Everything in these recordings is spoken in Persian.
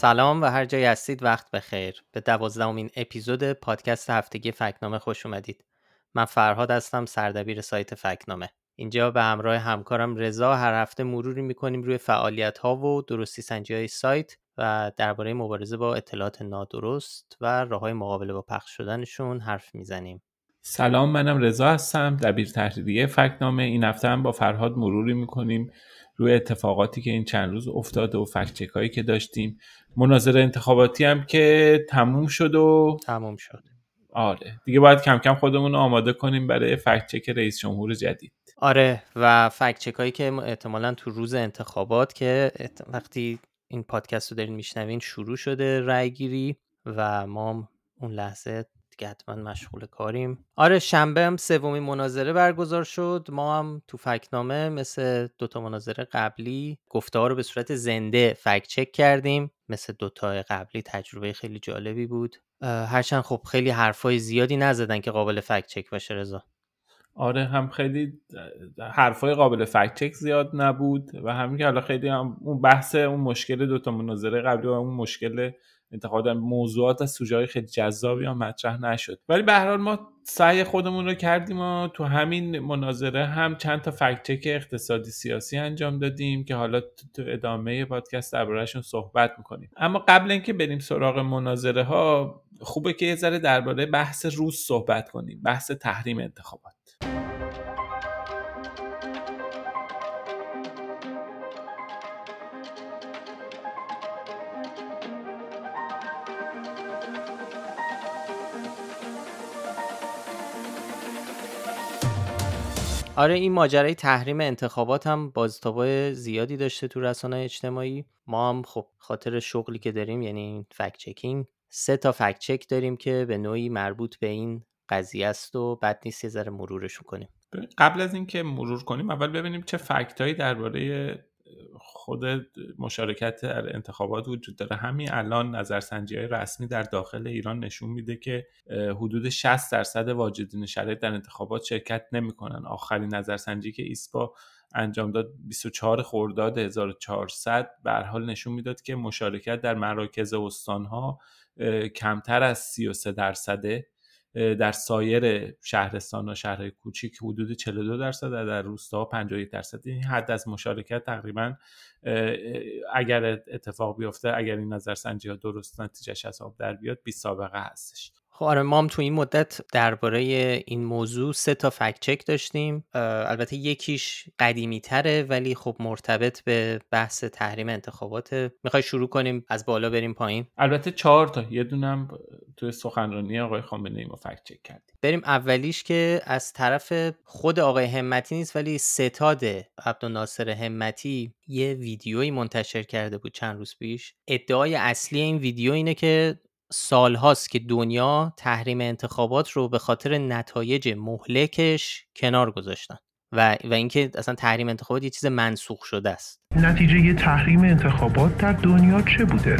سلام و هر جای هستید وقت بخیر. به دوازدهمین اپیزود پادکست هفتگی فکنامه خوش اومدید. من فرهاد هستم سردبیر سایت فکنامه. اینجا به همراه همکارم رضا. هر هفته مروری می‌کنیم روی فعالیت ها و درستی سنجی های سایت و درباره مبارزه با اطلاعات نادرست و راه های مقابله با پخش شدنشون حرف می‌زنیم. سلام منم رضا هستم دبیر تحریریه فکنامه. این هفته هم با فرهاد مروری می‌کنیم روی اتفاقاتی که این چند روز افتاده و فکچک هایی که داشتیم. مناظر انتخاباتی هم که تموم شد و تموم شد. آره. دیگه باید کم کم خودمون رو آماده کنیم برای فکچک رئیس جمهور جدید. آره و فکچک هایی که احتمالا تو روز انتخابات که وقتی این پادکست رو دارین میشنوین شروع شده رای گیری و ما اون لحظه دیگه حتما مشغول کاریم. آره شنبه هم سومین مناظره برگزار شد. ما هم تو فکنامه مثل دوتا مناظره قبلی گفته رو به صورت زنده فکت چک کردیم. مثل دوتا قبلی تجربه خیلی جالبی بود. هرچند خب خیلی حرفای زیادی نزدن که قابل فکت چک باشه رضا. آره هم خیلی حرفای قابل فکت چک زیاد نبود و همین که حالا خیلی هم اون بحث اون مشکل دوتا مناظره قبلی و اون مشکل انتقاد موضوعات از سوژه خیلی جذابی هم مطرح نشد. ولی به هر ما سعی خودمون رو کردیم و تو همین مناظره هم چند تا فکت اقتصادی سیاسی انجام دادیم که حالا تو ادامه پادکست دربارهشون صحبت می‌کنیم. اما قبل اینکه بریم سراغ مناظره ها خوبه که یه ذره درباره بحث روز صحبت کنیم. بحث تحریم انتخابات. آره این ماجرای تحریم انتخابات هم بازتابای زیادی داشته تو رسانه اجتماعی. ما هم خب خاطر شغلی که داریم یعنی فکت چکینگ سه تا فکت چک داریم که به نوعی مربوط به این قضیه است و بد نیست یه ذره مرورشون کنیم. قبل از اینکه مرور کنیم اول ببینیم چه فکتایی درباره خود مشارکت در انتخابات وجود داره. همین الان نظرسنجی های رسمی در داخل ایران نشون میده که حدود 60 درصد واجدین شرایط در انتخابات شرکت نمی‌کنن. آخرین نظرسنجی که ایسپا انجام داد 24 خرداد 1400 به حال نشون می‌داد که مشارکت در مراکز استانها کمتر از 33 درصده. در سایر شهرستان و شهرهای کوچیک حدود 42 درصد در روستا 51 درصد. این حد از مشارکت تقریبا اگر اتفاق بیفته اگر این نظرسنجی ها درست نتیجهش حساب در بیاد بی سابقه هستش. خب آره ما هم تو این مدت درباره این موضوع سه تا فکت چک داشتیم. البته یکیش قدیمی تره ولی خب مرتبط به بحث تحریم انتخابات می‌خوای شروع کنیم؟ از بالا بریم پایین. البته چهار تا. یه دونم توی سخنرانی آقای خامنه ای ما فکت چک کردیم. بریم اولیش که از طرف خود آقای همتی نیست ولی ستاد عبدالناصر همتی یه ویدیویی منتشر کرده بود چند روز پیش. ادعای اصلی این ویدیو اینه که سالهاست که دنیا تحریم انتخابات رو به خاطر نتایج مهلکش کنار گذاشتن و, و اینکه اصلا تحریم انتخابات یه چیز منسوخ شده است. نتیجه تحریم انتخابات در دنیا چه بوده؟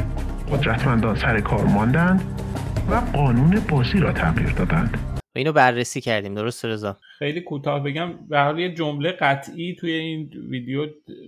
قدرتمندان سر کار ماندند و قانون بازی را تغییر دادند. و اینو بررسی کردیم درست رضا؟ خیلی کوتاه بگم. به حال یه جمله قطعی توی این ویدیو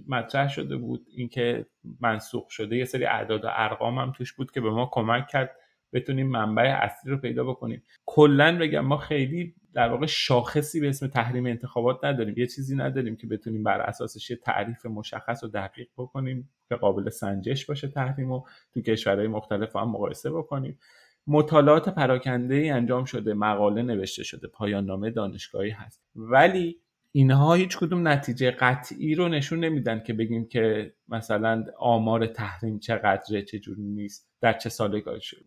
مطرح شده بود اینکه منسوخ شده. یه سری اعداد و ارقام هم توش بود که به ما کمک کرد. بتونیم منبع اصلی رو پیدا بکنیم. کلا بگم ما خیلی در واقع شاخصی به اسم تحریم انتخابات نداریم. یه چیزی نداریم که بتونیم بر اساسش یه تعریف مشخص و دقیق بکنیم که قابل سنجش باشه تحریم و تو کشورهای مختلف هم مقایسه بکنیم. مطالعات پراکنده ای انجام شده مقاله نوشته شده پایان نامه دانشگاهی هست. ولی اینها هیچ کدوم نتیجه قطعی رو نشون نمیدن که بگیم که مثلا آمار تحریم چقدره چجوری نیست در چه سالی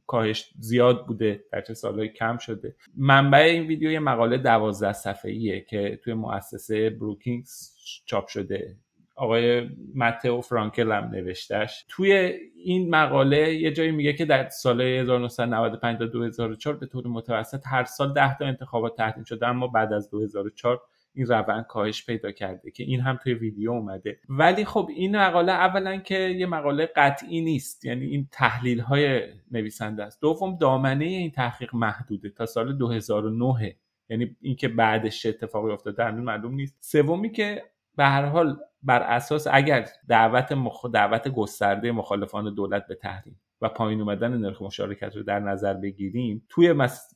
کاهش زیاد بوده در چه سالهایی کم شده. منبع این ویدیو یه مقاله دوازده صفحه‌ایه که توی مؤسسه بروکینگز چاپ شده. آقای متو فرانکل هم نوشتش توی این مقاله یه جایی میگه که در سال 1995 تا 2004 به طور متوسط هر سال 10 تا انتخابات تحریم شده اما بعد از 2004 این روند کاهش پیدا کرده که این هم توی ویدیو اومده. ولی خب این مقاله اولا که یه مقاله قطعی نیست یعنی این تحلیل های نویسنده است. دوم دامنه این تحقیق محدوده تا سال 2009 یعنی اینکه بعدش اتفاقی افتاده هنوز معلوم نیست. سومی که به هر حال بر اساس اگر دعوت مخ... دعوت گسترده مخالفان دولت به تحریم و پایین اومدن نرخ مشارکت رو در نظر بگیریم توی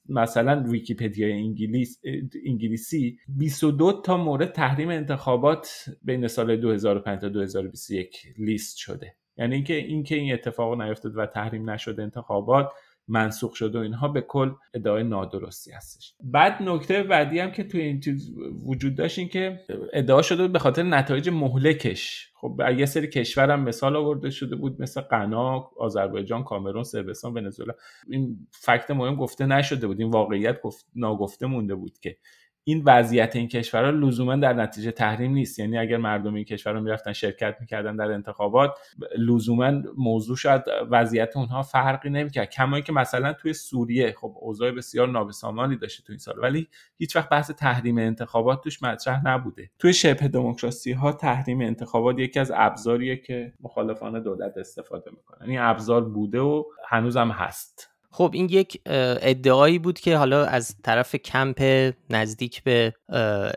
مثلا ویکیپدیا انگلیس انگلیسی 22 تا مورد تحریم انتخابات بین سال 2005 تا 2021 لیست شده. یعنی اینکه اینکه این اتفاق نیفتاد و تحریم نشده انتخابات منسوخ شده و اینها به کل ادعای نادرستی هستش. بعد نکته بعدی هم که توی این چیز وجود داشت این که ادعا شده به خاطر نتایج مهلکش. خب یه سری کشور هم مثال آورده شده بود مثل غنا، آذربایجان، کامرون، صربستان، ونزوئلا. این فکت مهم گفته نشده بود این واقعیت گفت ناگفته مونده بود که این وضعیت این کشورها لزوما در نتیجه تحریم نیست. یعنی اگر مردم این کشورها می‌رفتن شرکت می‌کردن در انتخابات لزوما موضوع شاید وضعیت اونها فرقی نمی‌کرد. کما که مثلا توی سوریه خب اوضاع بسیار نابسامانی داشته تو این سال ولی هیچ وقت بحث تحریم انتخابات توش مطرح نبوده. توی شبه دموکراسی ها تحریم انتخابات یکی از ابزاریه که مخالفان دولت استفاده می‌کنن. این ابزار بوده و هنوزم هست. خب این یک ادعایی بود که حالا از طرف کمپ نزدیک به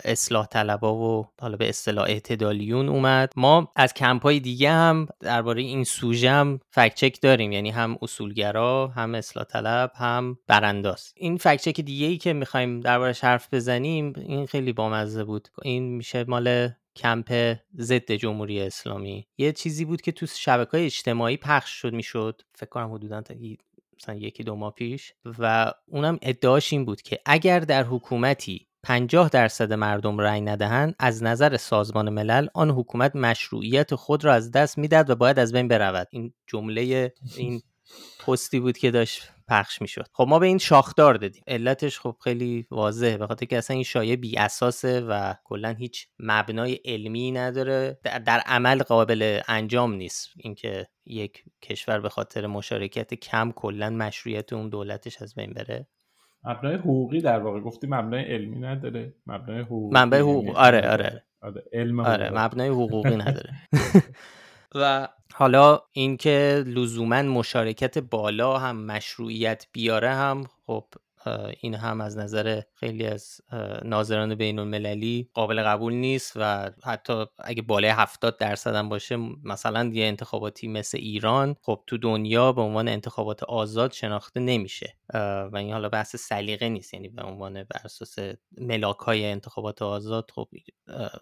اصلاح طلبا و حالا به اصطلاح اعتدالیون اومد. ما از کمپ های دیگه هم درباره این سوژه هم فکچک داریم. یعنی هم اصولگرا هم اصلاح طلب هم برانداز. این فکچک دیگه ای که می‌خوایم دربارش حرف بزنیم این خیلی بامزه بود. این میشه مال کمپ ضد جمهوری اسلامی. یه چیزی بود که تو شبکه اجتماعی پخش شد می‌شد. فکر کنم حدودا مثلا یکی دو ماه پیش و اونم ادعاش این بود که اگر در حکومتی 50 درصد مردم رأی ندهند از نظر سازمان ملل آن حکومت مشروعیت خود را از دست می‌دهد و باید از بین برود. این جمله این پستی بود که داشت. پخش می‌شد. خب ما به این شاخدار دادیم. علتش خب خیلی واضحه به خاطر که اصلا این شایعه بی اساسه و کلا هیچ مبنای علمی نداره. در عمل قابل انجام نیست اینکه یک کشور به خاطر مشارکت کم کلا مشروعیت اون دولتش از بین بره. مبنای حقوقی در واقع گفتی مبنای علمی نداره. مبنای حقوقی مبنای حقوق یعنی آره آره. آره علم آره مبنای حقوقی نداره. و حالا اینکه لزوما مشارکت بالا هم مشروعیت بیاره هم خب این هم از نظر خیلی از ناظران بین المللی قابل قبول نیست و حتی اگه بالای 70 درصد هم باشه مثلا یه انتخاباتی مثل ایران خب تو دنیا به عنوان انتخابات آزاد شناخته نمیشه. و این حالا بحث سلیقه نیست یعنی به عنوان بر اساس ملاک های انتخابات آزاد خب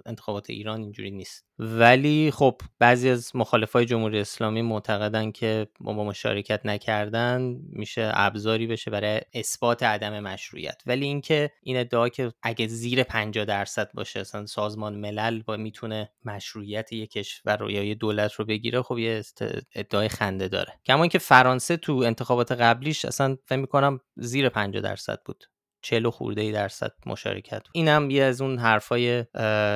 انتخابات ایران اینجوری نیست. ولی خب بعضی از مخالفای جمهوری اسلامی معتقدن که با مشارکت نکردن میشه ابزاری بشه برای اثبات عدم مشروعیت. ولی اینکه این ادعا که اگه زیر 50 درصد باشه اصلا سازمان ملل با می‌تونه مشروعیت یک کشور رو یا یه دولت رو بگیره خب یه ادعای خنده داره. کما اینکه فرانسه تو انتخابات قبلیش اصلا فکر می‌کنم زیر 50 درصد بود. چلو خورده درصد مشارکت اینم یه از اون حرفای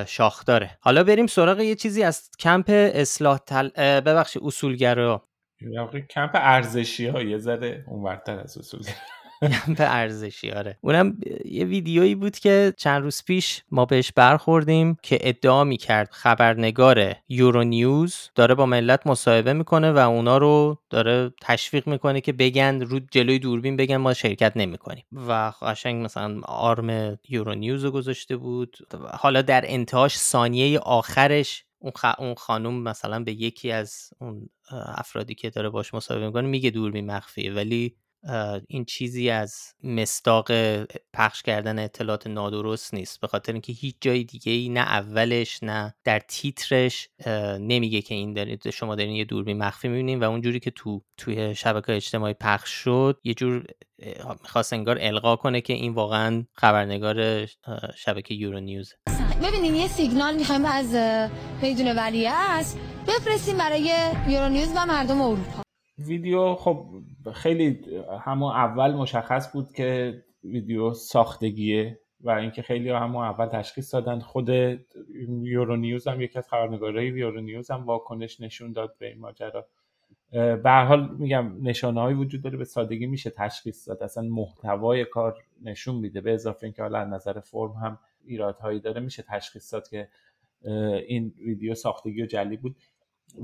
شاخ داره. حالا بریم سراغ یه چیزی از کمپ اصلاح تل... ببخشید اصولگرا کمپ ارزشی ها یه ذره اونورتر از اصولگرا به ارزشی آره. اونم یه ویدیویی بود که چند روز پیش ما بهش برخوردیم که ادعا می‌کرد خبرنگار یورو نیوز داره با ملت مصاحبه می‌کنه و اونا رو داره تشویق می‌کنه که بگن رو جلوی دوربین بگن ما شرکت نمی‌کنیم. و قشنگ مثلا آرم یورو نیوز رو گذاشته بود. حالا در انتهاش ثانیه آخرش اون, خ... اون خانم مثلا به یکی از اون افرادی که داره باش مصاحبه می‌کنه میگه دوربین مخفیه ولی این چیزی از مستاق پخش کردن اطلاعات نادرست نیست. به خاطر اینکه هیچ جای دیگه ای نه اولش نه در تیترش نمیگه که این دارید شما دارین یه دوربین مخفی می‌بینین و اونجوری که تو توی شبکه اجتماعی پخش شد یه جور می‌خواست انگار القا کنه که این واقعا خبرنگار شبکه یورو نیوز ببینین یه سیگنال می‌خوایم از میدون است بفرستیم برای یورو نیوز و مردم اروپا. ویدیو خب خیلی همون اول مشخص بود که ویدیو ساختگیه و اینکه خیلی همون اول تشخیص دادن. خود یورو نیوز هم یکی از خبرنگارای یورو نیوز هم واکنش نشون داد به این ماجرا. به حال میگم نشانه وجود داره به سادگی میشه تشخیص داد. اصلا محتوای کار نشون میده. به اضافه اینکه حالا نظر فرم هم ایرادهایی داره میشه تشخیص داد که این ویدیو ساختگی و جلی بود.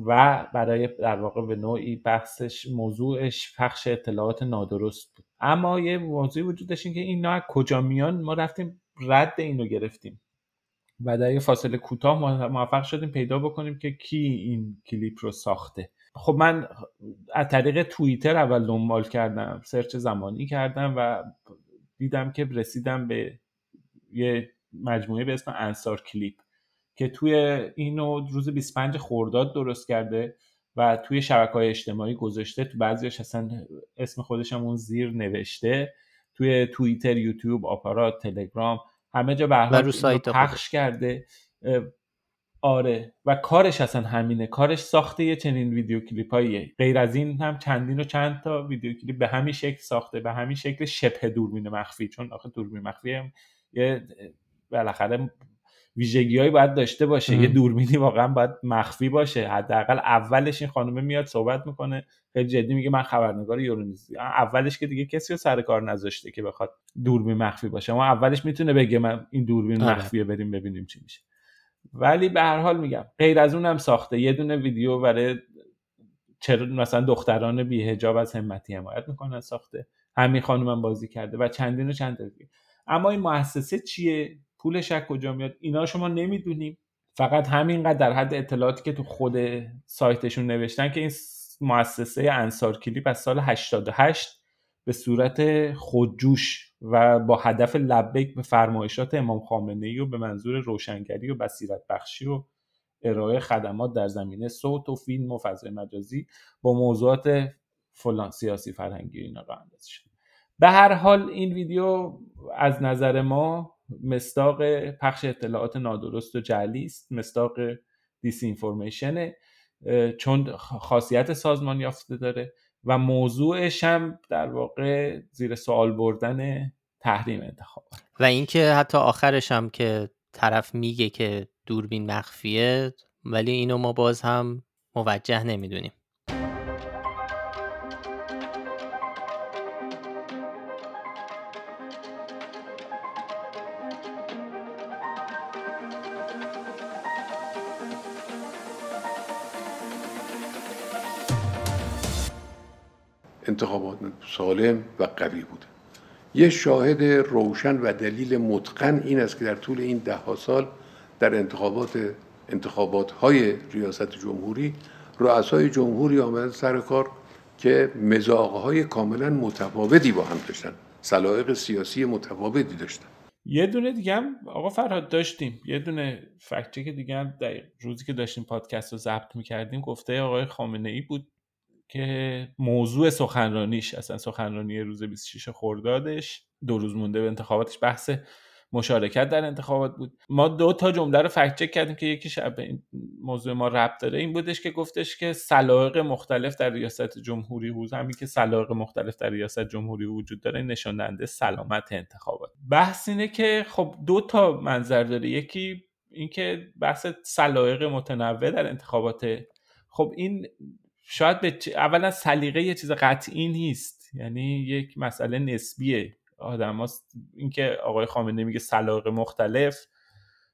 و برای در واقع به نوعی بحثش موضوعش پخش اطلاعات نادرست بود. اما یه موضوعی وجود داشت که اینا از کجا میان ما رفتیم رد اینو گرفتیم. و در یه فاصله کوتاه موفق شدیم پیدا بکنیم که کی این کلیپ رو ساخته. خب من از طریق توییتر اول دنبال کردم سرچ زمانی کردم و دیدم که رسیدم به یه مجموعه به اسم انصار کلیپ. که توی اینو روز 25 خورداد درست کرده و توی شبکه های اجتماعی گذاشته تو بعضیش اصلا اسم خودش اون زیر نوشته توی توییتر یوتیوب آپارات تلگرام همه جا به پخش کرده. آره. و کارش اصلا همینه. کارش ساخته یه چنین ویدیو کلیپاییه. غیر از این هم چندین و چند تا ویدیو کلیپ به همین شکل ساخته به همین شکل شبه دوربین مخفی. چون آخه دوربین مخفی هم یه بالاخره ویژگیهایی باید داشته باشه. یه دوربینی واقعا باید مخفی باشه. حداقل اولش این خانومه میاد صحبت می‌کنه. خیلی جدی میگه من خبرنگار یورونیزی اولش که دیگه کسی رو سر کار نذاشته که بخواد دوربین مخفی باشه. اما اولش می‌تونه بگه من این دوربین آره. مخفیه بریم ببینیم چی میشه. ولی به هر حال میگم غیر از اونم ساخته. یه دونه ویدیو برای چرا مثلا دختران بی حجاب از همتی حمایت می‌کنن ساخته. همین خانومم بازی کرده و چندین و چند دیگه اما این مؤسسه چیه؟ پولش از کجا میاد اینا شما نمی‌دونیم. فقط همینقدر در حد اطلاعاتی که تو خود سایتشون نوشتن که این مؤسسه انصار کلیپ از سال 88 به صورت خودجوش و با هدف لبک به فرمایشات امام خامنه ای و به منظور روشنگری و بصیرت بخشی و ارائه خدمات در زمینه صوت و فیلم و فضای مجازی با موضوعات فلان سیاسی فرهنگی اینا را شد به هر حال این ویدیو از نظر ما مستاق پخش اطلاعات نادرست و جعلی است مستاق دیس اینفورمیشنه چون خاصیت سازمان یافته داره و موضوعش هم در واقع زیر سوال بردن تحریم انتخاب و اینکه حتی آخرش هم که طرف میگه که دوربین مخفیه ولی اینو ما باز هم موجه نمی‌دونیم. سالم و قوی بود یه شاهد روشن و دلیل متقن این است که در طول این ده ها سال در انتخابات انتخابات های ریاست جمهوری رؤسای جمهوری آمدن سر کار که مزاقه های کاملا متفاوتی با هم داشتن سلایق سیاسی متفاوتی داشتن. یه دونه دیگه هم آقا فرهاد داشتیم. یه دونه فکچه که دیگه هم روزی که داشتیم پادکست رو ضبط می‌کردیم گفته آقای خامنه ای بود که موضوع سخنرانیش اصلا سخنرانی روز 26 خردادش دو روز مونده به انتخاباتش بحث مشارکت در انتخابات بود. ما دو تا جمله رو فکت چک کردیم که یکیش به این موضوع ما ربط داره این بودش که گفتش که سلایق مختلف در ریاست جمهوری حوزه همین که سلایق مختلف در ریاست جمهوری وجود داره نشان دهنده سلامت انتخابات. بحث اینه که خب دو تا منظر داره یکی اینکه بحث سلایق متنوع در انتخابات. خب این شاید به اولا سلیقه یه چیز قطعی نیست. یعنی یک مسئله نسبیه. آدم اینکه آقای خامنه میگه سلاق مختلف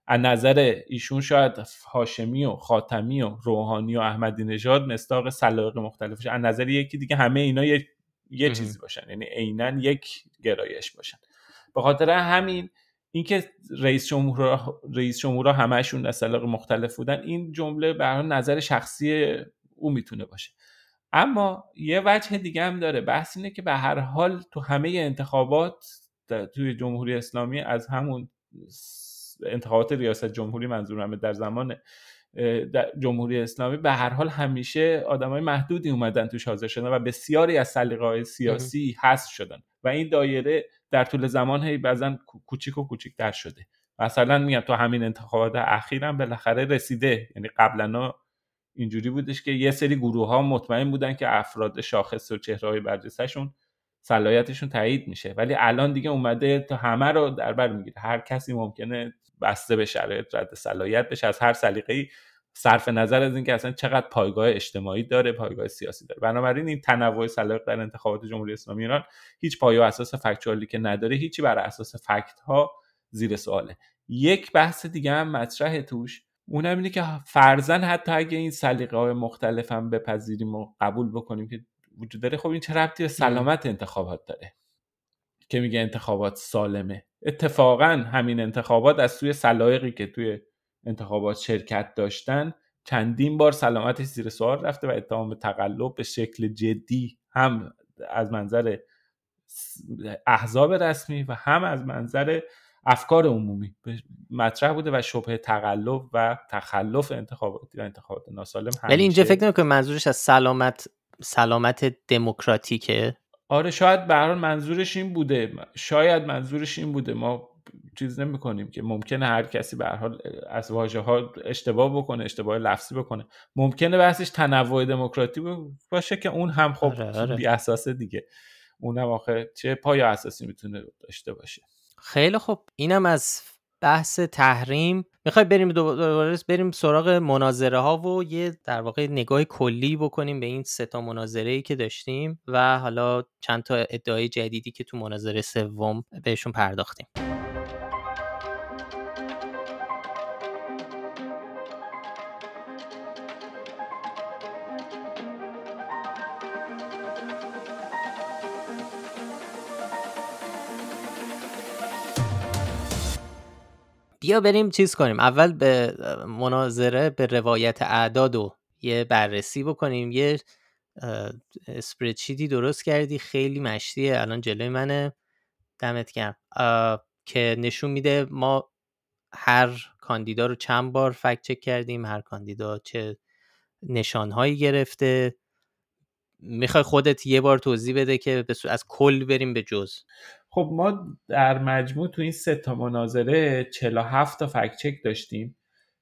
از نظر ایشون شاید هاشمی و خاتمی و روحانی و احمدی نژاد مستاق سلاق مختلفش. از نظر یکی دیگه همه اینا یه, یه چیزی باشن. یعنی عینا یک گرایش باشن. به خاطر همین اینکه رئیس جمهور رئیس جمهورها همشون از مختلف بودن این جمله به نظر شخصی او می‌تونه باشه. اما یه وجه دیگه هم داره. بحث اینه که به هر حال تو همه انتخابات توی جمهوری اسلامی از همون انتخابات ریاست جمهوری منظورم در زمان جمهوری اسلامی به هر حال همیشه های محدودی اومدن توش حاضر شدن و بسیاری از سلیقه‌های سیاسی هست شدن و این دایره در طول زمان هی بعضا کوچیک و کوچیکتر شده. مثلا میگم تو همین انتخابات اخیرم بالاخره رسیده. یعنی قبلا اینجوری بودش که یه سری گروه ها مطمئن بودن که افراد شاخص و چهره های برجستهشون صلاحیتشون تایید میشه. ولی الان دیگه اومده تا همه رو در بر می‌گیره. هر کسی ممکنه بسته به شرایط رد صلاحیت بشه. از هر سلیقه‌ای صرف نظر از اینکه اصلا چقدر پایگاه اجتماعی داره پایگاه سیاسی داره. بنابراین این تنوع سلاق در انتخابات جمهوری اسلامی ایران هیچ پایه و اساس فکتوالی که نداره هیچی بر اساس فکت ها زیر سواله. یک بحث دیگه هم مطرح توش. اونم اینه که فرزن حتی اگه این سلیقه های مختلف هم بپذیریم و قبول بکنیم که وجود داره خب این چه ربطی به سلامت انتخابات داره؟ که میگه انتخابات سالمه. اتفاقا همین انتخابات از سوی سلایقی که توی انتخابات شرکت داشتن چندین بار سلامتش زیر سوال رفته و اتهام تقلب به شکل جدی هم از منظر احزاب رسمی و هم از منظر افکار عمومی. مطرح بوده و شبه تقلب و تخلف انتخاباتی و انتخابات ناسالم ولی اینجا فکر نمی‌کنه منظورش از سلامت سلامت دموکراتیکه. آره شاید به منظورش این بوده. شاید منظورش این بوده. ما چیز نمی کنیم که ممکنه هر کسی به حال از واژه ها اشتباه بکنه اشتباه لفظی بکنه. ممکنه بحثش تنوع دموکراتی باشه که اون هم خب آره آره. بی اساسه دیگه. اونم آخه چه پای اساسی می‌تونه داشته باشه. خیلی خب اینم از بحث تحریم. می‌خوای بریم دوباره بریم سراغ مناظره ها و یه در واقع نگاه کلی بکنیم به این سه تا مناظره ای که داشتیم و حالا چند تا ادعای جدیدی که تو مناظره سوم بهشون پرداختیم. بیا بریم چیز کنیم. اول به مناظره به روایت اعداد و یه بررسی بکنیم. یه اسپریدشیتی درست کردی. خیلی مشتیه الان جلوی منه. دمت گرم. که نشون میده ما هر کاندیدا رو چند بار فکت چک کردیم. هر کاندیدا چه نشانهایی گرفته. می‌خوای خودت یه بار توضیح بده که از کل بریم به جز. خب ما در مجموع تو این سه تا مناظره 47 تا فکت چک داشتیم.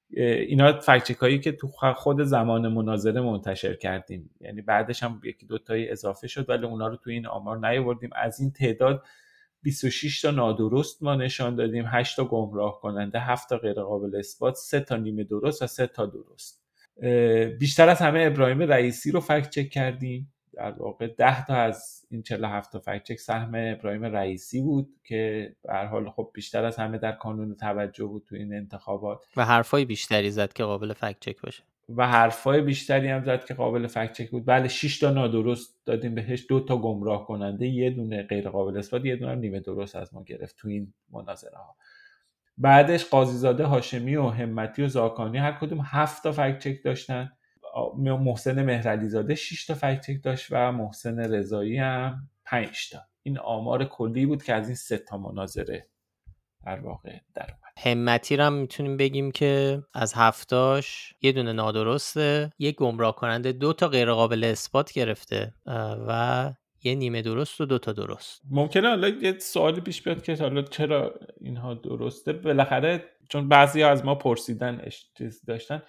اینا فکت هایی که تو خود زمان مناظره منتشر کردیم. یعنی بعدش هم یکی دو تایی اضافه شد ولی اونا رو تو این آمار نیاوردیم. از این تعداد 26 تا نادرست ما نشان دادیم 8 تا گمراه کننده 7 تا غیر قابل اثبات 3 تا نیمه درست و 3 تا درست. بیشتر از همه ابراهیم رئیسی رو فکت چک کردیم. در واقع 10 تا از این 47 تا فکت چک سهم ابراهیم رئیسی بود که به هر حال خب بیشتر از همه در کانون توجه بود تو این انتخابات. و حرفای بیشتری زد که قابل فکت چک باشه. و حرفای بیشتری هم زد که قابل فکت چک بود. بله 6 تا نادرست دادیم بهش دو تا گمراه کننده یه دونه غیر قابل اثبات یه دونه نیمه درست از ما گرفت تو این مناظره ها بعدش قاضیزاده هاشمی و همتی و زاکانی هر کدوم هفت تا فکت چک داشتن. محسن مهرعلی زاده 6 تا فکت داشت و محسن رضایی هم 5 تا. این آمار کلی بود که از این سه تا مناظره در واقع در اومد. همتی رو هم می‌تونیم بگیم که از هفتاش یه دونه نادرسته یه گمراه کننده دو تا غیر قابل اثبات گرفته و یه نیمه درست و دو تا درست. ممکنه حالا یه سوالی پیش بیاد که حالا چرا اینها درسته؟ بالاخره چون بعضی ها از ما پرسیدن داشتن.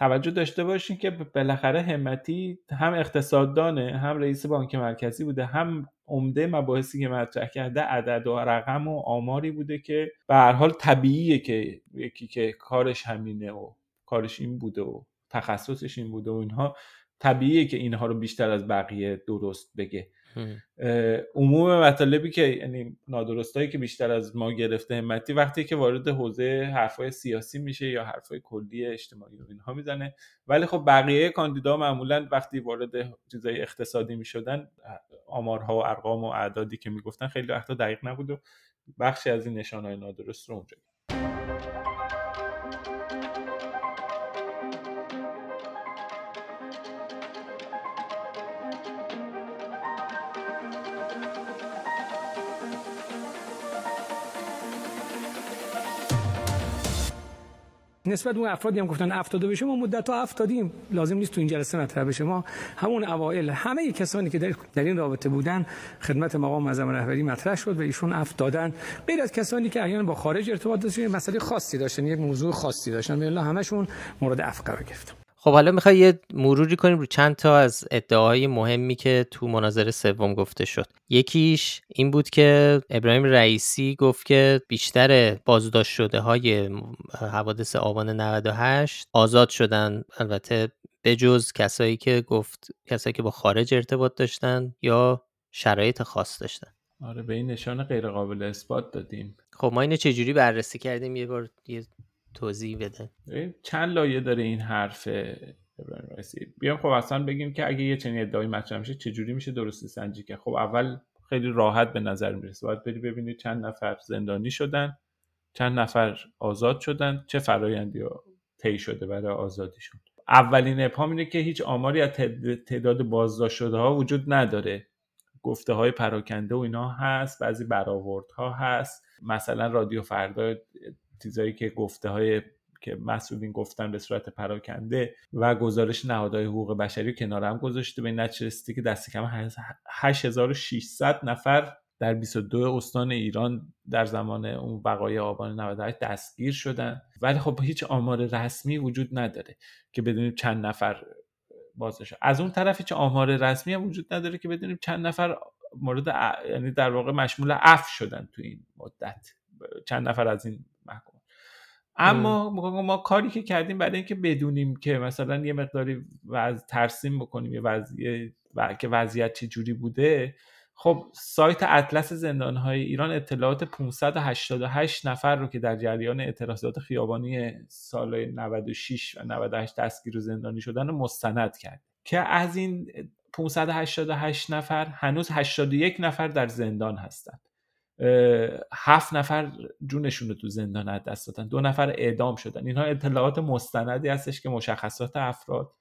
توجه داشته باشین که بالاخره همتی هم اقتصاددانه هم رئیس بانک مرکزی بوده هم عمده مباحثی که مطرح کرده عدد و رقم و آماری بوده که به هر حال طبیعیه که یکی که کارش همینه و کارش این بوده و تخصصش این بوده و اینها طبیعیه که اینها رو بیشتر از بقیه درست بگه. عموم مطالبی که یعنی نادرستایی که بیشتر از ما گرفته همتی وقتی که وارد حوزه حرفای سیاسی میشه یا حرفای کلی اجتماعی و اینها می‌زنه. ولی خب بقیه کاندیدا معمولا وقتی وارد چیزای اقتصادی می‌شدن آمارها و ارقام و اعدادی که می‌گفتن خیلی وقتا دقیق نبود و بخشی از این نشانهای نادرست رو اونجا نسبت اون افرادی هم گفتن 70 بشه ما مدت تا 70 لازم نیست تو این جلسه مطرح بشه. ما همون اوایل همه کسانی که در, این رابطه بودن خدمت مقام معظم رهبری مطرح شد و ایشون اف دادن. غیر از کسانی که احیانا با خارج ارتباط داشتن مسئله خاصی داشتن یک موضوع خاصی داشتن. به الله همشون مورد اف قرار گرفت خب حالا می‌خوای یه مروری کنیم رو چند تا از ادعاهای مهمی که تو مناظره سوم گفته شد. یکیش این بود که ابراهیم رئیسی گفت که بیشتر بازداشت شده های حوادث آبان 98 آزاد شدن. البته بجز کسایی که گفت کسایی که با خارج ارتباط داشتن یا شرایط خاص داشتن. آره به این نشان غیر قابل اثبات دادیم. خب ما اینو چجوری بررسی کردیم؟ یه بار یه توضیح بده. چند لایه داره این حرف بیام خب اصلا بگیم که اگه یه چنین ادعایی مطرح میشه چجوری میشه درستی سنجی که؟ خب اول خیلی راحت به نظر می‌رسه. باید بری ببینید چند نفر زندانی شدن چند نفر آزاد شدن چه فرایندی طی شده برای آزادیشون. اولین ابهام اینه که هیچ آماری از تعداد بازداشت شده ها وجود نداره. گفته های پراکنده و اینا هست بعضی برآوردها هست. مثلا رادیو فردا چیزایی که گفته های که مسئولین گفتن به صورت پراکنده و گزارش نهادهای حقوق بشری کنار هم گذاشته به نچرستی که دست کم 8600 نفر در 22 استان ایران در زمان اون بقای آبان 98 دستگیر شدن. ولی خب هیچ آمار رسمی وجود نداره که بدونیم چند نفر بازداشت. از اون طرف هیچ آمار رسمی هم وجود نداره که بدونیم چند نفر مورد یعنی در واقع مشمول عفو شدن تو این مدت. چند نفر از این اما ما کاری که کردیم برای اینکه بدونیم که مثلا یه مقداری وز ترسیم بکنیم یه وضعیت و که وضعیت چه جوری بوده. خب سایت اطلس زندانهای ایران اطلاعات 588 نفر رو که در جریان اعتراضات خیابانی سال 96 و 98 دستگیر و زندانی شدن رو مستند کرد. که از این 588 نفر هنوز 81 نفر در زندان هستند. هفت نفر جونشون رو تو زندان از دست دادن. دو نفر اعدام شدن. اینها اطلاعات مستندی هستش که مشخصات افراد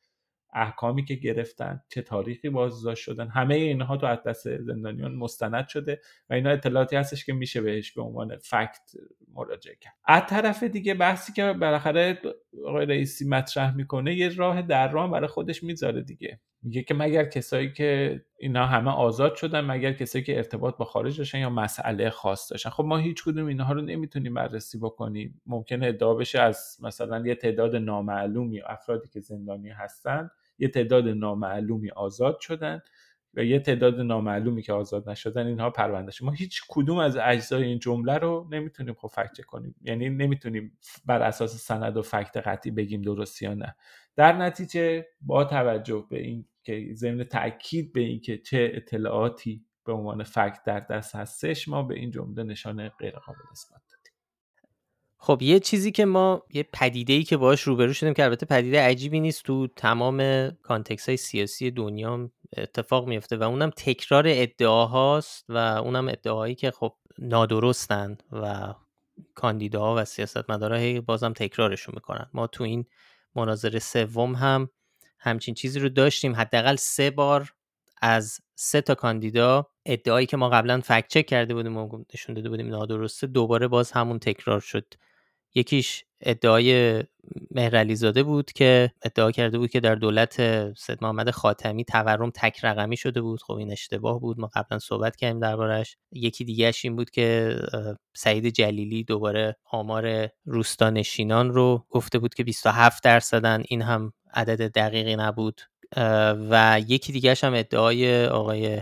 احکامی که گرفتن چه تاریخی بازداشت شدن همه اینها تو اطلس زندانیان مستند شده و اینا اطلاعاتی هستش که میشه بهش به عنوان فکت مراجعه کرد. از طرف دیگه بحثی که بالاخره آقای رئیسی مطرح می‌کنه یه راه در راه برای خودش می‌ذاره دیگه. میگه که مگر کسایی که اینا همه آزاد شدن مگر کسایی که ارتباط با خارج داشتن یا مسئله خاص داشتن. خب ما هیچ کدوم اینها رو نمی‌تونیم بررسی بکنیم. ممکنه ادعا بشه از مثلا یه تعداد نامعلومی افرادی که زندانی هستن یه تعداد نامعلومی آزاد شدن و یه تعداد نامعلومی که آزاد نشدن اینها پرونده ما هیچ کدوم از اجزای این جمله رو نمی‌تونیم خب فکت کنیم. یعنی نمی‌تونیم بر اساس سند و فکت قطعی بگیم درست یا نه. در نتیجه با توجه به این که ضمن تاکید به اینکه چه اطلاعاتی به عنوان فکت در دست هستش ما به این جمله نشانه غیر قابل اثبات دادیم. خب یه چیزی که ما یه پدیده ای که باش روبرو شدیم که البته پدیده عجیبی نیست تو تمام کانتکس های سیاسی دنیا اتفاق میفته و اونم تکرار ادعاهاست و اونم ادعاهایی که خب نادرستن و کاندیداها و سیاستمدارا بازم تکرارشون می‌کنن. ما تو این مناظره سوم هم همچین چیزی رو داشتیم. حداقل سه بار از سه تا کاندیدا ادعایی که ما قبلا فکت چک کرده بودیم و نشون داده بودیم نادرسته دوباره باز همون تکرار شد. یکیش ادعای مهرعلی زاده بود که ادعا کرده بود که در دولت سید محمد خاتمی تورم تک رقمی شده بود. خب این اشتباه بود. ما قبلا صحبت کردیم دربارش یکی دیگهش این بود که سعید جلیلی دوباره آمار روستانشینان رو گفته بود که 27 درصدن. این هم عدد دقیقی نبود. و یکی دیگهش هم ادعای آقای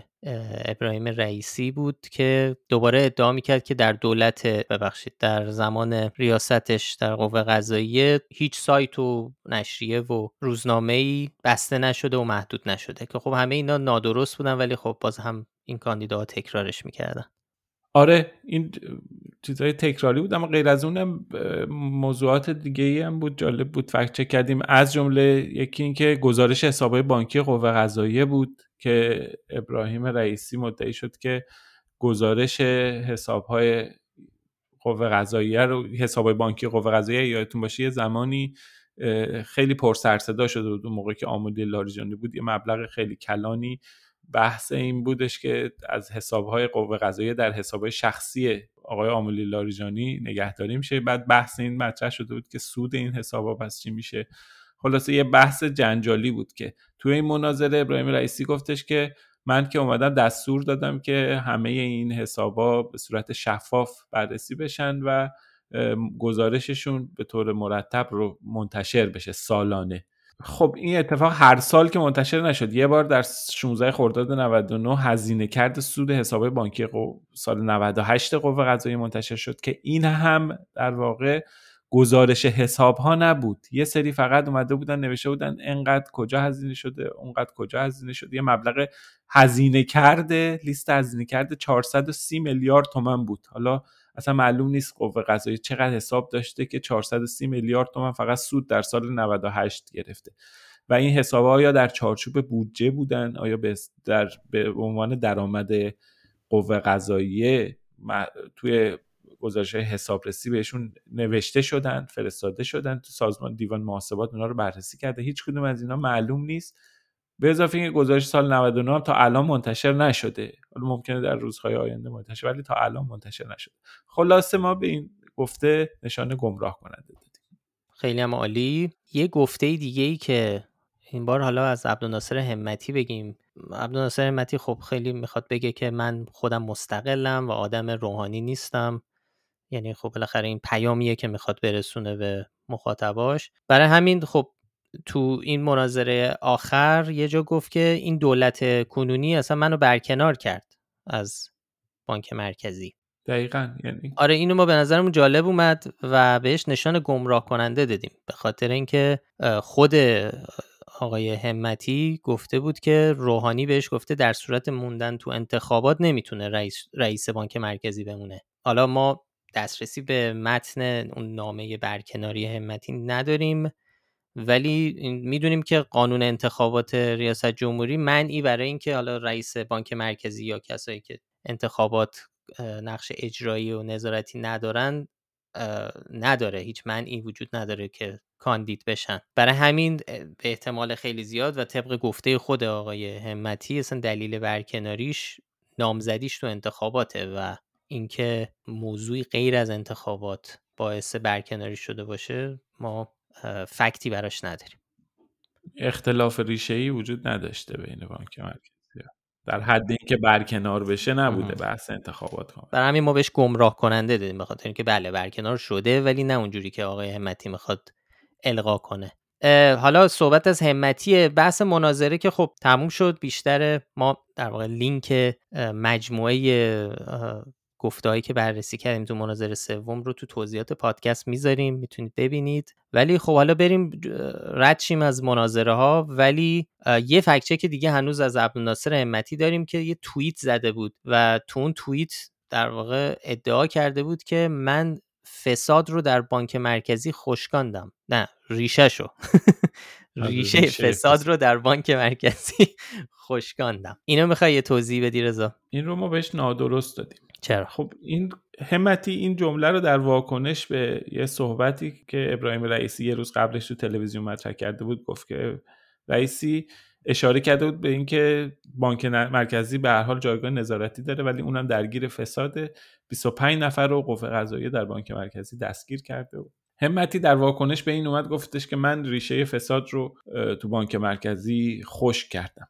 ابراهیم رئیسی بود که دوباره ادعا می‌کرد که در دولت ببخشید در زمان ریاستش در قوه قضاییه هیچ سایت و نشریه و روزنامه ای بسته نشده و محدود نشده که خب همه اینا نادرست بودن ولی خب باز هم این کاندیداها تکرارش می‌کردن. آره این چیزهای تکراری بود اما غیر از اونم موضوعات دیگه ای هم بود جالب بود. فکت چک کردیم. از جمله یکی اینکه گزارش حسابهای بانکی قوه قضاییه بود. که ابراهیم رئیسی مدعی شد که گزارش حسابهای قوه قضاییه رو حسابهای بانکی قوه قضاییه یادتون باشه یه زمانی خیلی پرسرصدا شده بود اون موقع که آمودی لاریجانی بود. یه مبلغ خیلی کلانی بحث این بودش که از حسابهای قوه قضاییه در حسابهای شخصی آقای آمولی لاریجانی نگهداری میشه بعد بحث این مطرح شده بود که سود این حسابها پس چی میشه؟ خلاصه یه بحث جنجالی بود که توی این مناظره ابراهیم رئیسی گفتش که من که اومدم دستور دادم که همه این حسابا به صورت شفاف بررسی بشن و گزارششون به طور مرتب رو منتشر بشه سالانه. خب این اتفاق هر سال که منتشر نشد یه بار در 16 خرداد 99 هزینه کرد سود حساب بانکی قو... سال 98 قوه قضاییه منتشر شد که این هم در واقع گزارش حساب ها نبود. یه سری فقط اومده بودن نوشته بودن انقدر کجا هزینه شده اونقدر کجا هزینه شده. یه مبلغ هزینه کرده لیست هزینه کرده 430 میلیارد تومن بود. حالا اصلا معلوم نیست قوه قضاییه چقدر حساب داشته که 430 میلیارد تومن فقط سود در سال 98 گرفته. و این حساب ها یا در چارچوب بودجه بودن؟ آیا به در به عنوان درآمد قوه قضاییه توی گزارش حسابرسی بهشون نوشته شدن فرستاده شدن تو سازمان دیوان محاسبات اونا رو بررسی کرده. هیچ کدوم از اینا معلوم نیست. به اضافه اینکه گزارش سال 99 هم تا الان منتشر نشده. حالا ممکنه در روزهای آینده منتشر ولی تا الان منتشر نشده. خلاصه ما به این گفته نشانه گمراه کننده دادیم. خیلی هم عالی. یه گفته دیگه ای که این بار حالا از عبدالناصر همتی بگیم. عبدالناصر همتی خب خیلی می‌خواد بگه که من خودم مستقلم و آدم روحانی نیستم. یعنی خب بالاخره این پیامیه که می‌خواد برسونه به مخاطباش. برای همین خب تو این مناظره آخر یه جا گفت که این دولت کنونی اصلا منو برکنار کرد از بانک مرکزی. دقیقا یعنی آره اینو ما به نظرمون جالب اومد و بهش نشان گمراه کننده دادیم. به خاطر اینکه خود آقای همتی گفته بود که روحانی بهش گفته در صورت موندن تو انتخابات نمی‌تونه رئیس, رئیس بانک مرکزی بمونه. حالا ما دسترسی به متن اون نامه برکناری همتی نداریم. ولی می‌دونیم که قانون انتخابات ریاست جمهوری منعی برای اینکه حالا رئیس بانک مرکزی یا کسایی که انتخابات نقش اجرایی و نظارتی ندارن نداره. هیچ منعی وجود نداره که کاندید بشن. برای همین به احتمال خیلی زیاد و طبق گفته خود آقای همتی اصلا دلیل برکناریش نامزدیش تو انتخاباته و اینکه موضوعی غیر از انتخابات باعث برکناری شده باشه ما فکتی براش نداریم. اختلاف ریشه ای وجود نداشته بین بانک مرکزی. در حد اینکه برکنار بشه نبوده بحث انتخابات کنه برای همین ما بهش گمراه کننده دادیم بخاطر اینکه بله برکنار شده ولی نه اونجوری که آقای همتی می‌خواد القا کنه. حالا صحبت از همتی بحث مناظره که خب تموم شد بیشتر ما در واقع لینک مجموعه گفتهایی که بررسی کردیم تو مناظره سوم رو تو توضیحات پادکست می‌ذاریم می‌تونید ببینید. ولی خب حالا بریم رد شیم از مناظره ها ولی یه فکچه که دیگه هنوز از عبدالناصر همتی داریم که یه توییت زده بود و تو اون توییت در واقع ادعا کرده بود که من فساد رو در بانک مرکزی خشکاندم. نه ریشه شو ریشه فساد. رو در بانک مرکزی خشکاندم. اینو می‌خوای یه توضیح بدی رضا؟ این رو ما بهش نادرست دادیم. چرا؟ خب این همتی این جمله رو در واکنش به یه صحبتی که ابراهیم رئیسی یه روز قبلش تو تلویزیون مطرح کرده بود گفت که رئیسی اشاره کرده بود به اینکه بانک مرکزی به هر حال جایگاه نظارتی داره ولی اونم درگیر فساد 25 نفر رو قوه قضاییه در بانک مرکزی دستگیر کرده بود. همتی در واکنش به این اومد گفتش که من ریشه فساد رو تو بانک مرکزی خوش کردم.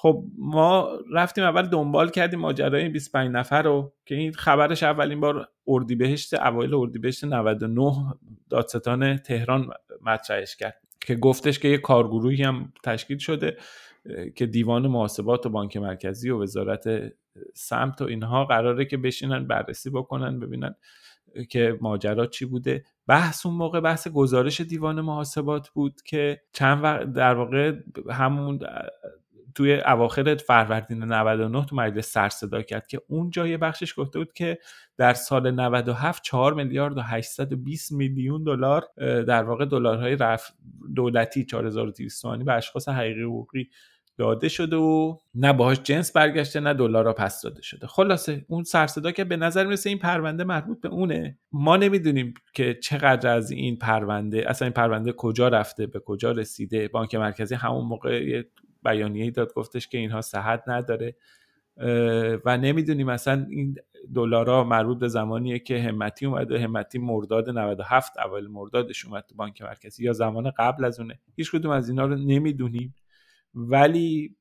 خب ما رفتیم اول دنبال کردیم ماجرای این 25 نفر رو که این خبرش اولین بار اردیبهشت اوایل اردیبهشت 99 دادستان تهران مطرحش کرد که گفتش که یه کارگروهی هم تشکیل شده که دیوان محاسبات و بانک مرکزی و وزارت سمت و اینها قراره که بشینن بررسی بکنن ببینن که ماجرا چی بوده. بحث اون موقع بحث گزارش دیوان محاسبات بود که چند وقت در واقع همون توی اواخر فروردین 99 تو مجلس سر صدا کرد که اونجا یه بخشش گفته بود که در سال 97 4 میلیارد و 820 میلیون دلار در واقع دلارهای رف دولتی 4200 تومانی به اشخاص حقیقی حقوقی داده شده و نه باهاش جنس برگشته نه دلارا پس داده شده. خلاصه اون سرصدا که به نظر می‌رسه این پرونده مربوط به اونه. ما نمی‌دونیم که چقدر از این پرونده اصلا این پرونده کجا رفته به کجا رسیده. بانک مرکزی همون موقع بیانیه داد گفتش که اینها صحت نداره. و نمی‌دونیم اصلا این دلارا مربوط به زمانیه که همتی اومده همتی مرداد 97 اول مردادش اومد تو بانک مرکزی یا زمان قبل از اونه. هیچ کدوم از اینا رو نمی‌دونیم. ولی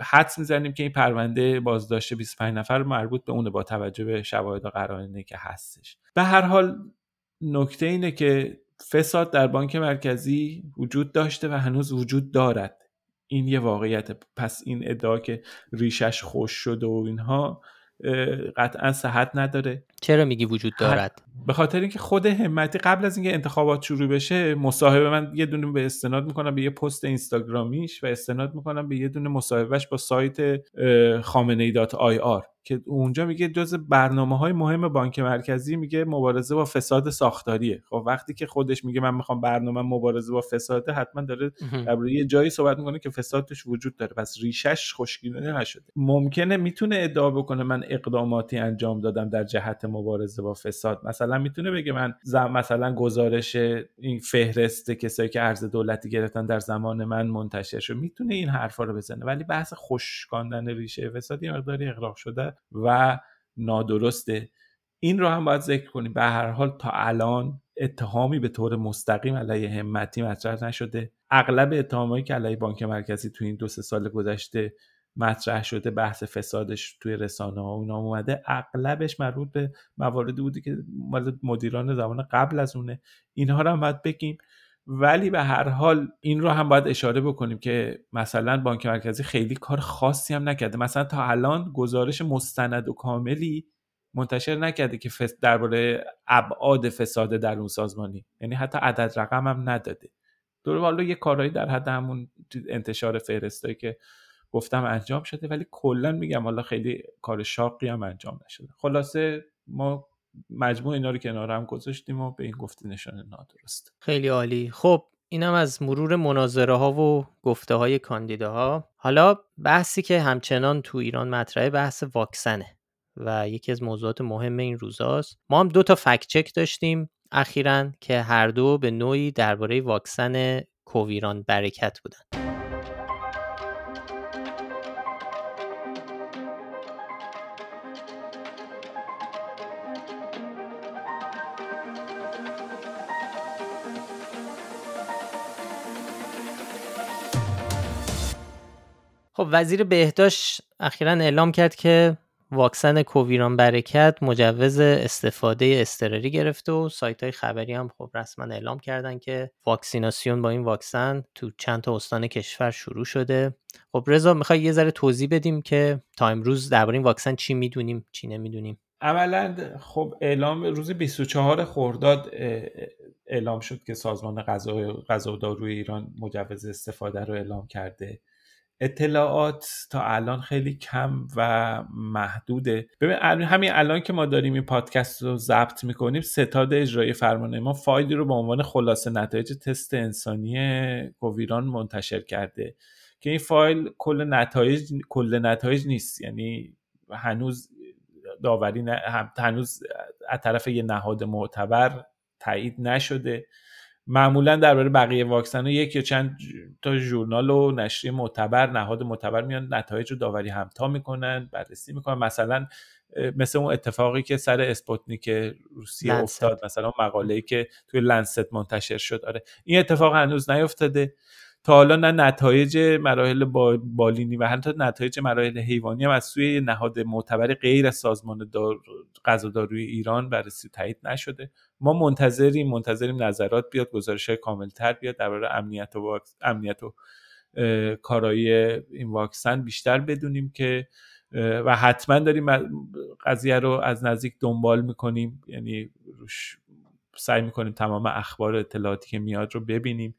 حدس می‌زنیم که این پرونده بازداشت 25 نفر مربوط به اونه با توجه به شواهد و قرائنی که هستش. به هر حال نکته اینه که فساد در بانک مرکزی وجود داشته و هنوز وجود دارد. این یه واقعیت پس این ادعا که ریشش خوش شده و اینها قطعا صحت نداره. چرا میگی وجود دارد؟ به خاطر اینکه خود همتی قبل از اینکه انتخابات شروع بشه مصاحبه من یه دونه به استناد می‌کنم به یه پست اینستاگرامیش و استناد می‌کنم به یه دونه مصاحبهش با سایت خامنه ای دات آی آر. که اونجا میگه جز برنامه های مهم بانک مرکزی میگه مبارزه با فساد ساختاریه. خب وقتی که خودش میگه من می‌خوام برنامه مبارزه با فساده حتما داره در یه جایی صحبت می‌کنه که فساد توش وجود داره. پس ریشش خشکیده نشده. ممکنه می‌تونه ادعا بکنه من اقداماتی انجام دادم در جهت مبارزه با فساد. مثلا می‌تونه بگه من مثلا گزارش این فهرست کسایی که ارز دولتی گرفتن در زمان من منتشر شد. می‌تونه این حرفا رو بزنه. ولی بحث خشکاندن ریشه فساد یه مقداری اغراق شده و نادرسته. این رو هم باید ذکر کنیم. به هر حال تا الان اتهامی به طور مستقیم علیه همتی مطرح نشده. اغلب اتهامایی که علیه بانک مرکزی تو این دو سه سال گذشته مطرح شده بحث فسادش توی رسانه ها اونا اومده. اغلبش مربوط به مواردی بودی که مدیران زمان قبل از اونه. اینها رو هم باید بگیم. ولی به هر حال این رو هم باید اشاره بکنیم که مثلا بانک مرکزی خیلی کار خاصی هم نکرده. مثلا تا الان گزارش مستند و کاملی منتشر نکرده که درباره ابعاد فساد در اون سازمانی. یعنی حتی عدد رقم هم نداده. دور حالا یه کارهایی در حد همون انتشار فهرستایی که گفتم انجام شده. ولی کلا میگم حالا خیلی کار شاقی هم انجام نشده. خلاصه ما مجموع اینا رو کنار هم گذاشتیم و به این گفته نشانه نادرست. خیلی عالی. خب اینم از مرور مناظره ها و گفته های کاندیداها. حالا بحثی که همچنان تو ایران مطرحه بحث واکسنه و یکی از موضوعات مهم این روزاست. ما هم دو تا فکت چک داشتیم. اخیرا که هر دو به نوعی درباره واکسن کوویران برکت بودن. وزیر بهداشت اخیرا اعلام کرد که واکسن کوویران برکت مجوز استفاده اضطراری گرفته و سایت های خبری هم خب رسما اعلام کردن که واکسیناسیون با این واکسن تو چند تا استان کشور شروع شده. خب رضا می‌خوای یه ذره توضیح بدیم که تا امروز درباره این واکسن چی می‌دونیم چی نمی‌دونیم؟ اولا خب اعلام روز 24 خرداد اعلام شد که سازمان غذا و داروی ایران مجوز استفاده رو اعلام کرده. اطلاعات تا الان خیلی کم و محدوده. ببین همین الان که ما داریم این پادکست رو ضبط می‌کنیم ستاد اجرایی فرمانه ما فایلی رو به عنوان خلاصه نتایج تست انسانی کوویران منتشر کرده که این فایل کل نتایج کل نتایج نیست. یعنی هنوز داوری هنوز از طرف یه نهاد معتبر تایید نشده. معمولا درباره بقیه واکسن ها یک یا چند تا ژورنال و نشریه معتبر نهاد معتبر میان نتایج رو داوری همتا می‌کنن بررسی می‌کنن. مثلا مثل اون اتفاقی که سر اسپوتنیک روسیه افتاد مثلا مقاله ای که توی لنست منتشر شد. آره این اتفاق هنوز نیفتاده. تا حالا نه نتایج مراحل بالینی و حتی نتایج مراحل حیوانی هم از سوی نهاد معتبر غیر از سازمان دار... غذاداروی ایران بررسی تایید نشده. ما منتظریم منتظریم نظرات بیاد گزارش کاملتر بیاد درباره امنیت و واکس... امنیت و کارایی این واکسن بیشتر بدونیم که و حتما داریم قضیه رو از نزدیک دنبال می‌کنیم. یعنی روش سعی می‌کنیم تمام اخبار اطلاعاتی که میاد رو ببینیم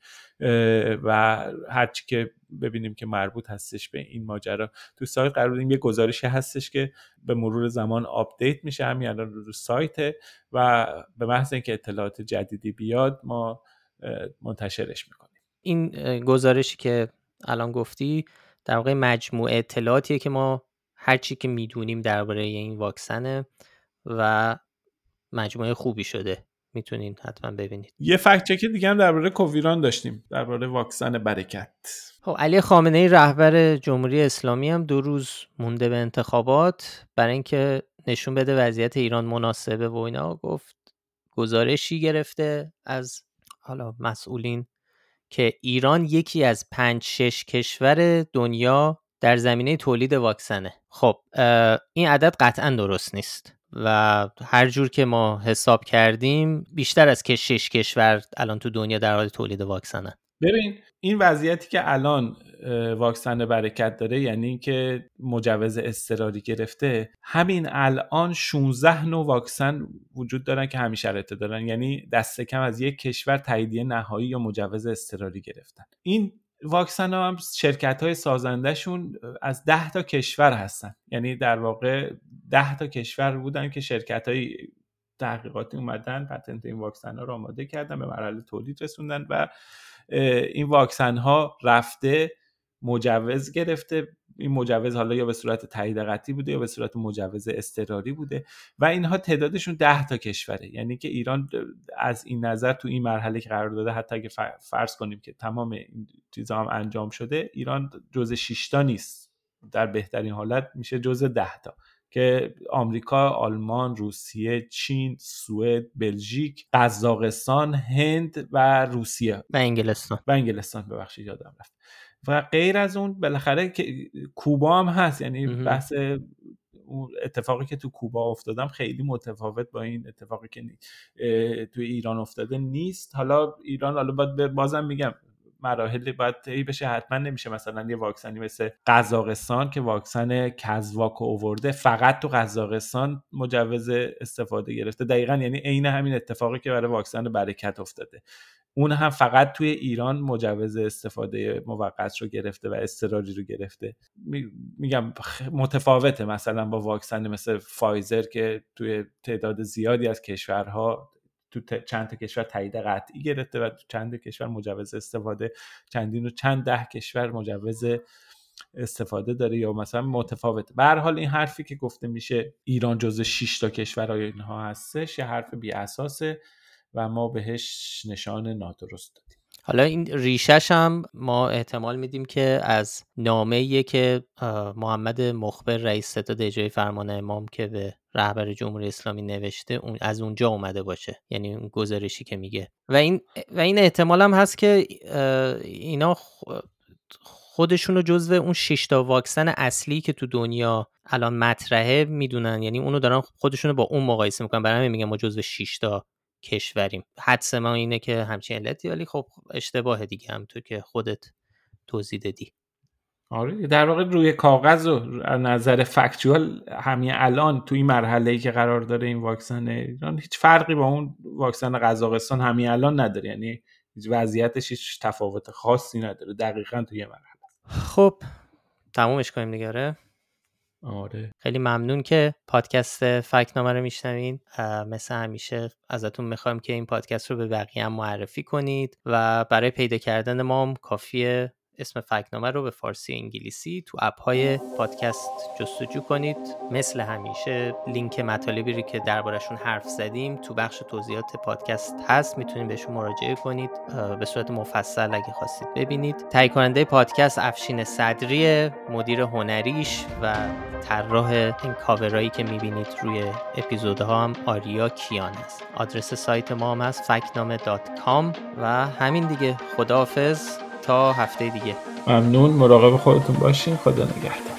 و هرچی که ببینیم که مربوط هستش به این ماجرا. تو سایت قرار دادیم یه گزارشی هستش که به مرور زمان آپدیت میشه همین الان رو سایت و به محض اینکه اطلاعات جدیدی بیاد ما منتشرش می‌کنیم. این گزارشی که الان گفتی در واقع مجموعه اطلاعاتیه که ما هرچی که می‌دونیم درباره این واکسنه و مجموعه خوبی شده. می‌تونین حتما ببینید. یه فکت چک دیگه هم درباره کوویران داشتیم درباره واکسن برکت. خب علی خامنه ای رهبر جمهوری اسلامی هم دو روز مونده به انتخابات برای اینکه نشون بده وضعیت ایران مناسبه و اینا. گفت گزارشی گرفته از حالا مسئولین که ایران یکی از پنج شش کشور دنیا در زمینه تولید واکسنه. خب این عدد قطعا درست نیست. و هر جور که ما حساب کردیم بیشتر از که شش کشور الان تو دنیا در حال تولید واکسنن. ببین این وضعیتی که الان واکسن برکت داره یعنی اینکه مجوز اضطراری گرفته همین الان 16 نوع واکسن وجود دارن که همین شرایط دارن. یعنی دست کم از یک کشور تاییدیه نهایی یا مجوز اضطراری گرفتن. این واکسن هم شرکت های سازندهشون از ده تا کشور هستن. یعنی در واقع ده تا کشور بودن که شرکت های تحقیقاتی اومدن پتنت این واکسن ها رو آماده کردن به مرحله تولید رسوندن و این واکسن ها رفته مجوز گرفته. این مجوز حالا یا به صورت تایید قطعی بوده یا به صورت مجوز اضطراری بوده و اینها تعدادشون ده تا کشوره. یعنی که ایران از این نظر تو این مرحله که قرار داده حتی اگه فرض کنیم که تمام این چیزا هم انجام شده ایران جز 6 تا نیست. در بهترین حالت میشه جز 10 تا که آمریکا، آلمان، روسیه، چین، سوئد، بلژیک، قزاقستان، هند و روسیه. و انگلستان. و انگلستان. ببخشید یادم رفت. و غیر از اون بالاخره که کوبا هم هست یعنی بحث اتفاقی که تو کوبا افتادم خیلی متفاوت با این اتفاقی که تو ایران افتاده نیست. حالا ایران حالا باید بازم میگم مراحلی باید طی بشه حتما نمیشه مثلا یه واکسنی مثل قزاقستان که واکسن کزواک اوورده فقط تو قزاقستان مجوز استفاده گرفته. دقیقا یعنی عین همین اتفاقی که برای واکسن برکت افتاده. اون هم فقط توی ایران مجوز استفاده موقت رو گرفته و استراری رو گرفته. میگم متفاوته مثلا با واکسن مثل فایزر که توی تعداد زیادی از کشورها تو چند تا کشور تایید قطعی گرفته و تو چند کشور مجوز استفاده چندین و چند ده کشور مجوز استفاده داره یا مثلا متفاوت به حال این حرفی که گفته میشه ایران جزو 6 تا کشور اینها هستش یه حرف بی اساسه و ما بهش نشان نادرست دادیم. حالا این ریشش هم ما احتمال میدیم که از نامه که محمد مخبر رئیس ستاد اجرای فرمان امام که به رهبر جمهوری اسلامی نوشته اون از اونجا اومده باشه. یعنی اون گزارشی که میگه. و این و این احتمال هم هست که اینا خودشون رو جزو اون 6 تا واکسن اصلی که تو دنیا الان مطرحه می‌دونن. یعنی اونو دارن خودشون رو با اون مقایسه می‌کنن. برای همین میگم ما جزو 6 تا کشوریم. حدس ما اینه که همچین علتی ولی خب اشتباه دیگه. هم تو که خودت توضیح دادی. آره در واقع روی کاغذ و نظر فکتوال همین الان تو این مرحله ای که قرار داره این واکسن ایران هیچ فرقی با اون واکسن قزاقستان همین الان نداره. یعنی وضعیتش هیچ تفاوت خاصی نداره. دقیقا تو یه مرحله. خب تمومش کنیم دیگه. آره. خیلی ممنون که پادکست فکنامه رو میشنوین مثل همیشه ازتون می‌خوایم که این پادکست رو به بقیه هم معرفی کنید و برای پیدا کردن ما هم کافیه اسم فکنامه رو به فارسی انگلیسی تو اپ های پادکست جستجو کنید. مثل همیشه لینک مطالبی رو که دربارشون حرف زدیم تو بخش توضیحات پادکست هست می‌تونید بهشون مراجعه کنید. به صورت مفصل اگه خواستید ببینید. تهیه کننده پادکست افشین صدری مدیر هنریش و طراح این کاورایی که می‌بینید روی اپیزودها هم آریا کیان است. آدرس سایت ما هم هست فکنامه و همین دیگه. خداحافظ. تا هفته دیگه. ممنون. مراقب خودتون باشین. خدا نگهدار.